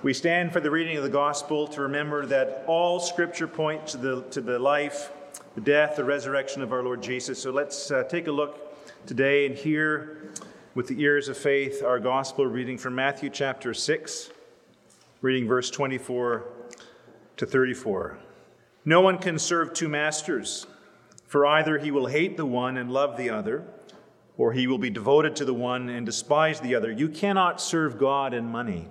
We stand for the reading of the gospel to remember that all scripture points to the, to the life, the death, the resurrection of our Lord Jesus. So let's uh, take a look today and hear with the ears of faith our gospel reading from Matthew chapter 6, reading verse 24 to 34. No one can serve two masters, for either he will hate the one and love the other, or he will be devoted to the one and despise the other. You cannot serve God and money.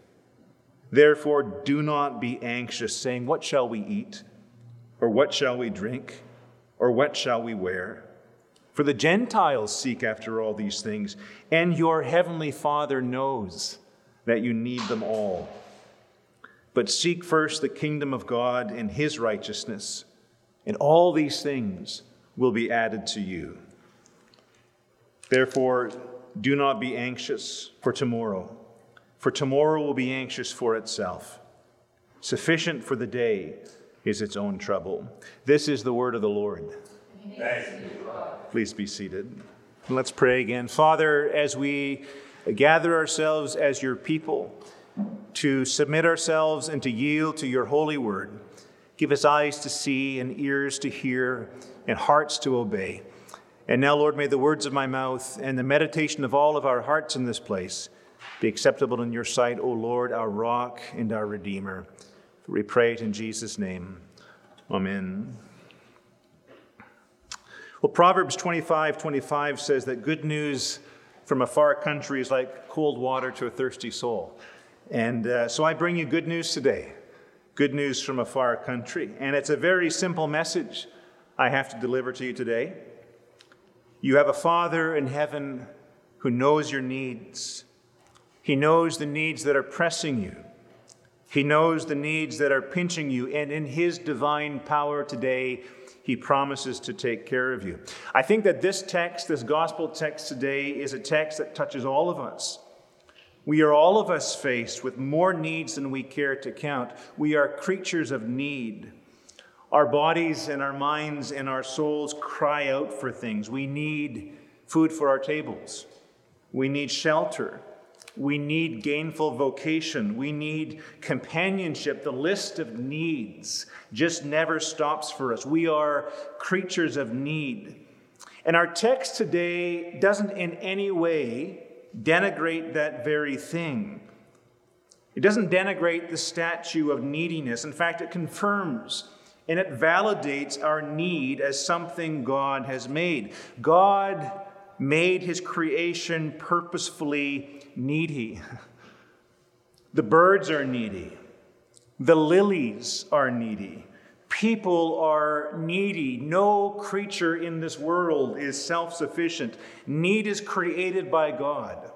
Therefore, do not be anxious, saying, What shall we eat? Or what shall we drink? Or what shall we wear? For the Gentiles seek after all these things, and your heavenly Father knows that you need them all. But seek first the kingdom of God and his righteousness, and all these things will be added to you. Therefore, do not be anxious for tomorrow for tomorrow will be anxious for itself. Sufficient for the day is its own trouble. This is the word of the Lord. Please be seated. Let's pray again. Father, as we gather ourselves as your people to submit ourselves and to yield to your holy word, give us eyes to see and ears to hear and hearts to obey. And now, Lord, may the words of my mouth and the meditation of all of our hearts in this place be acceptable in your sight, O Lord, our rock and our redeemer. We pray it in Jesus' name. Amen. Well, Proverbs 25 25 says that good news from a far country is like cold water to a thirsty soul. And uh, so I bring you good news today good news from a far country. And it's a very simple message I have to deliver to you today. You have a Father in heaven who knows your needs he knows the needs that are pressing you. He knows the needs that are pinching you. And in His divine power today, He promises to take care of you. I think that this text, this gospel text today, is a text that touches all of us. We are all of us faced with more needs than we care to count. We are creatures of need. Our bodies and our minds and our souls cry out for things. We need food for our tables, we need shelter. We need gainful vocation. We need companionship. The list of needs just never stops for us. We are creatures of need. And our text today doesn't in any way denigrate that very thing. It doesn't denigrate the statue of neediness. In fact, it confirms and it validates our need as something God has made. God made his creation purposefully needy. The birds are needy. The lilies are needy. People are needy. No creature in this world is self sufficient. Need is created by God.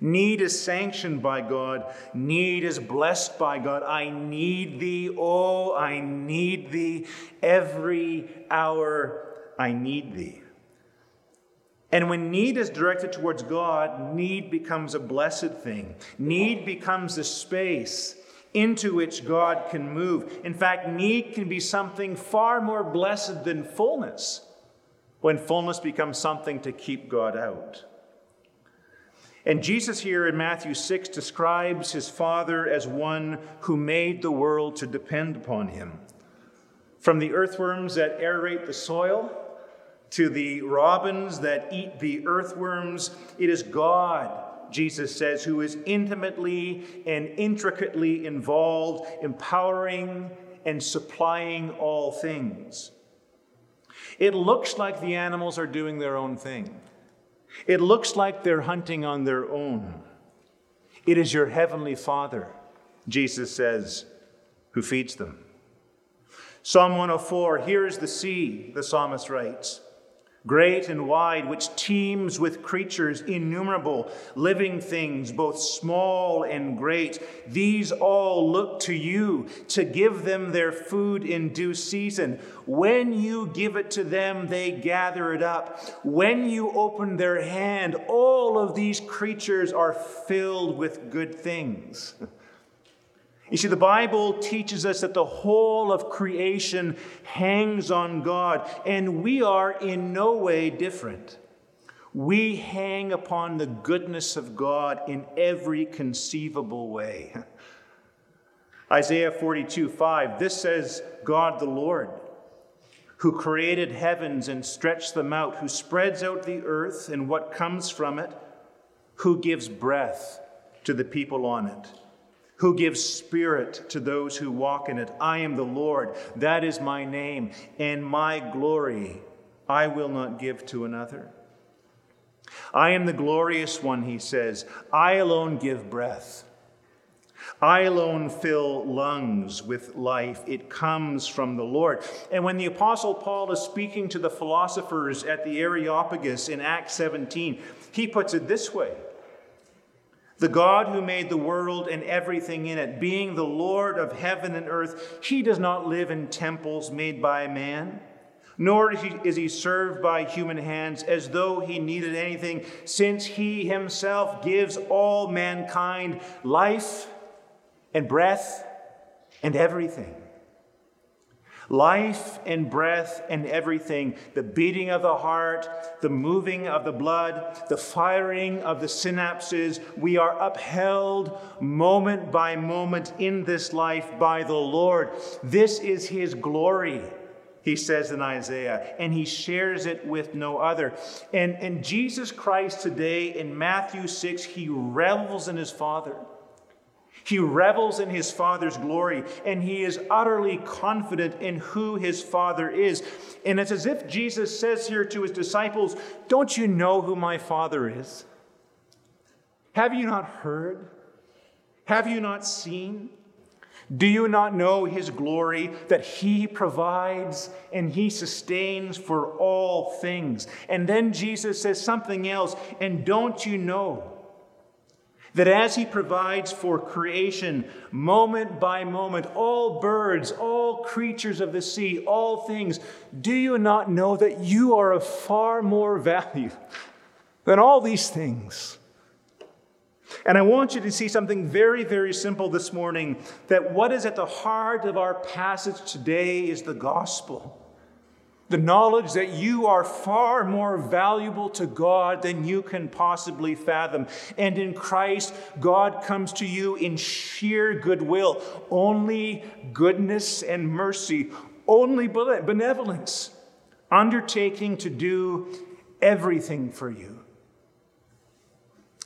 Need is sanctioned by God. Need is blessed by God. I need thee. Oh, I need thee. Every hour I need thee. And when need is directed towards God, need becomes a blessed thing. Need becomes a space into which God can move. In fact, need can be something far more blessed than fullness when fullness becomes something to keep God out. And Jesus here in Matthew 6 describes his Father as one who made the world to depend upon him. From the earthworms that aerate the soil, to the robins that eat the earthworms. It is God Jesus says, who is intimately and intricately involved, empowering and supplying all things. It looks like the animals are doing their own thing. It looks like they're hunting on their own. It is your heavenly Father, Jesus says, who feeds them. Psalm 104 Here is the sea, the psalmist writes great and wide, which teems with creatures innumerable, living things, both small and great. These all look to you to give them their food in due season. When you give it to them, they gather it up. When you open their hand, all of these creatures are filled with good things. You see, the Bible teaches us that the whole of creation hangs on God, and we are in no way different. We hang upon the goodness of God in every conceivable way. Isaiah 42 5, this says, God the Lord, who created heavens and stretched them out, who spreads out the earth and what comes from it, who gives breath to the people on it who gives spirit to those who walk in it. I am the Lord, that is my name, and my glory I will not give to another. I am the glorious one, he says. I alone give breath. I alone fill lungs with life. It comes from the Lord. And when the Apostle Paul is speaking to the philosophers at the Areopagus in Acts 17, he puts it this way the God who made the world and everything in it, being the Lord of heaven and earth, he does not live in temples made by man, nor is he served by human hands as though he needed anything, since he himself gives all mankind life and breath and everything life and breath and everything the beating of the heart, the moving of the blood, the firing of the synapses. We are upheld moment by moment in this life by the Lord. This is His glory. He says in Isaiah, and he shares it with no other. And, and Jesus Christ today in Matthew 6, he revels in his Father. He revels in his Father's glory, and he is utterly confident in who his Father is. And it's as if Jesus says here to his disciples, Don't you know who my Father is? Have you not heard? Have you not seen? Do you not know his glory that he provides and he sustains for all things? And then Jesus says something else, and don't you know? That as He provides for creation, moment by moment, all birds, all creatures of the sea, all things, do you not know that you are of far more value than all these things? And I want you to see something very, very simple this morning that what is at the heart of our passage today is the gospel. The knowledge that you are far more valuable to God than you can possibly fathom. And in Christ, God comes to you in sheer goodwill, only goodness and mercy, only benevolence, undertaking to do everything for you.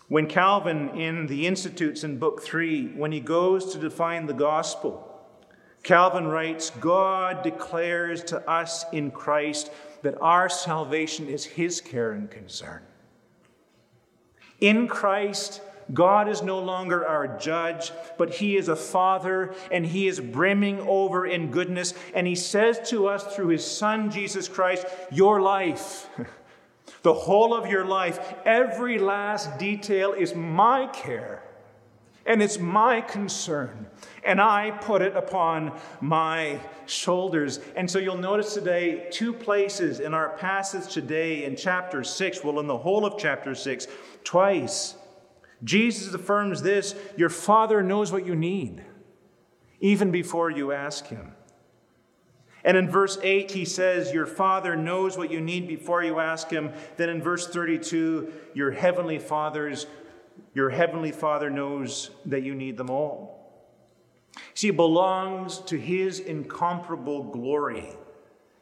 When Calvin, in the Institutes in Book 3, when he goes to define the gospel, Calvin writes God declares to us in Christ that our salvation is his care and concern. In Christ, God is no longer our judge, but He is a Father and He is brimming over in goodness. And He says to us through His Son, Jesus Christ, Your life, the whole of your life, every last detail is my care and it's my concern. And I put it upon my shoulders. And so you'll notice today two places in our passage today in chapter 6, well, in the whole of chapter 6, twice. Jesus affirms this Your Father knows what you need, even before you ask Him. And in verse 8, he says, Your Father knows what you need before you ask Him. Then in verse 32, Your Heavenly Father's your heavenly Father knows that you need them all. See, it belongs to His incomparable glory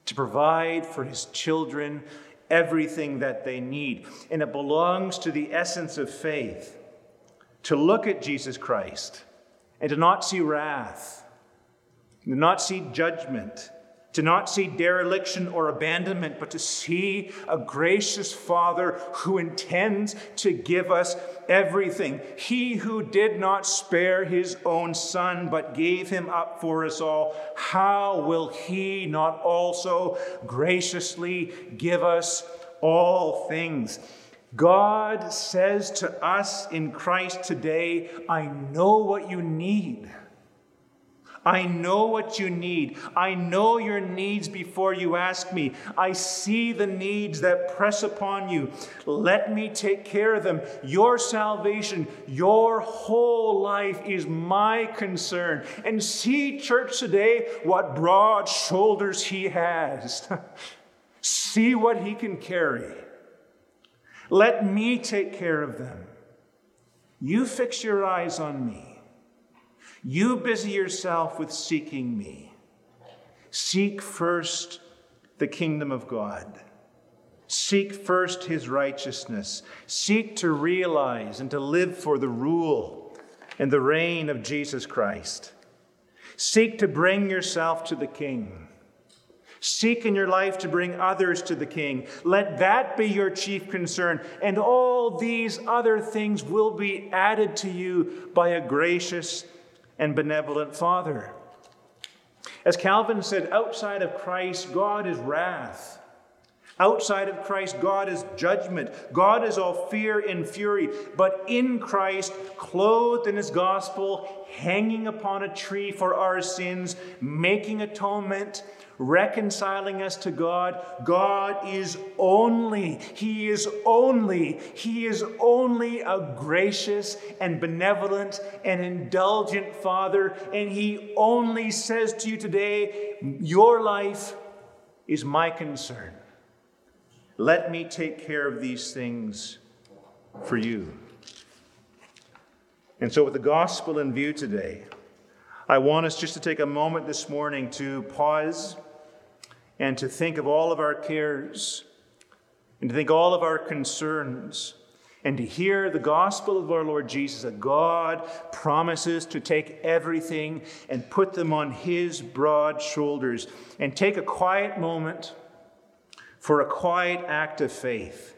to provide for His children everything that they need. And it belongs to the essence of faith to look at Jesus Christ and to not see wrath, to not see judgment, to not see dereliction or abandonment, but to see a gracious Father who intends to give us everything. He who did not spare his own Son, but gave him up for us all, how will he not also graciously give us all things? God says to us in Christ today, I know what you need. I know what you need. I know your needs before you ask me. I see the needs that press upon you. Let me take care of them. Your salvation, your whole life is my concern. And see, church, today, what broad shoulders he has. see what he can carry. Let me take care of them. You fix your eyes on me. You busy yourself with seeking me. Seek first the kingdom of God. Seek first his righteousness. Seek to realize and to live for the rule and the reign of Jesus Christ. Seek to bring yourself to the king. Seek in your life to bring others to the king. Let that be your chief concern, and all these other things will be added to you by a gracious and benevolent Father. As Calvin said, outside of Christ, God is wrath. Outside of Christ, God is judgment. God is all fear and fury. But in Christ, clothed in his gospel, hanging upon a tree for our sins, making atonement, reconciling us to God. God is only, He is only, He is only a gracious and benevolent and indulgent Father. And He only says to you today, Your life is my concern. Let me take care of these things for you. And so, with the gospel in view today, I want us just to take a moment this morning to pause and to think of all of our cares and to think all of our concerns and to hear the gospel of our Lord Jesus that God promises to take everything and put them on his broad shoulders and take a quiet moment for a quiet act of faith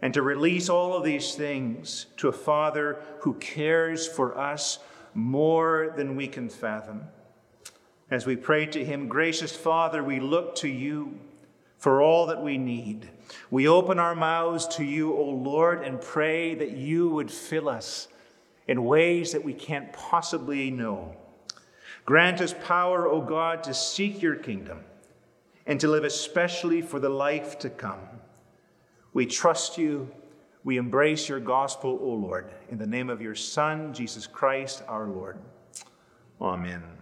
and to release all of these things to a Father who cares for us more than we can fathom. As we pray to Him, gracious Father, we look to you for all that we need. We open our mouths to you, O Lord, and pray that you would fill us in ways that we can't possibly know. Grant us power, O God, to seek your kingdom and to live especially for the life to come. We trust you. We embrace your gospel, O Lord, in the name of your Son, Jesus Christ our Lord. Amen.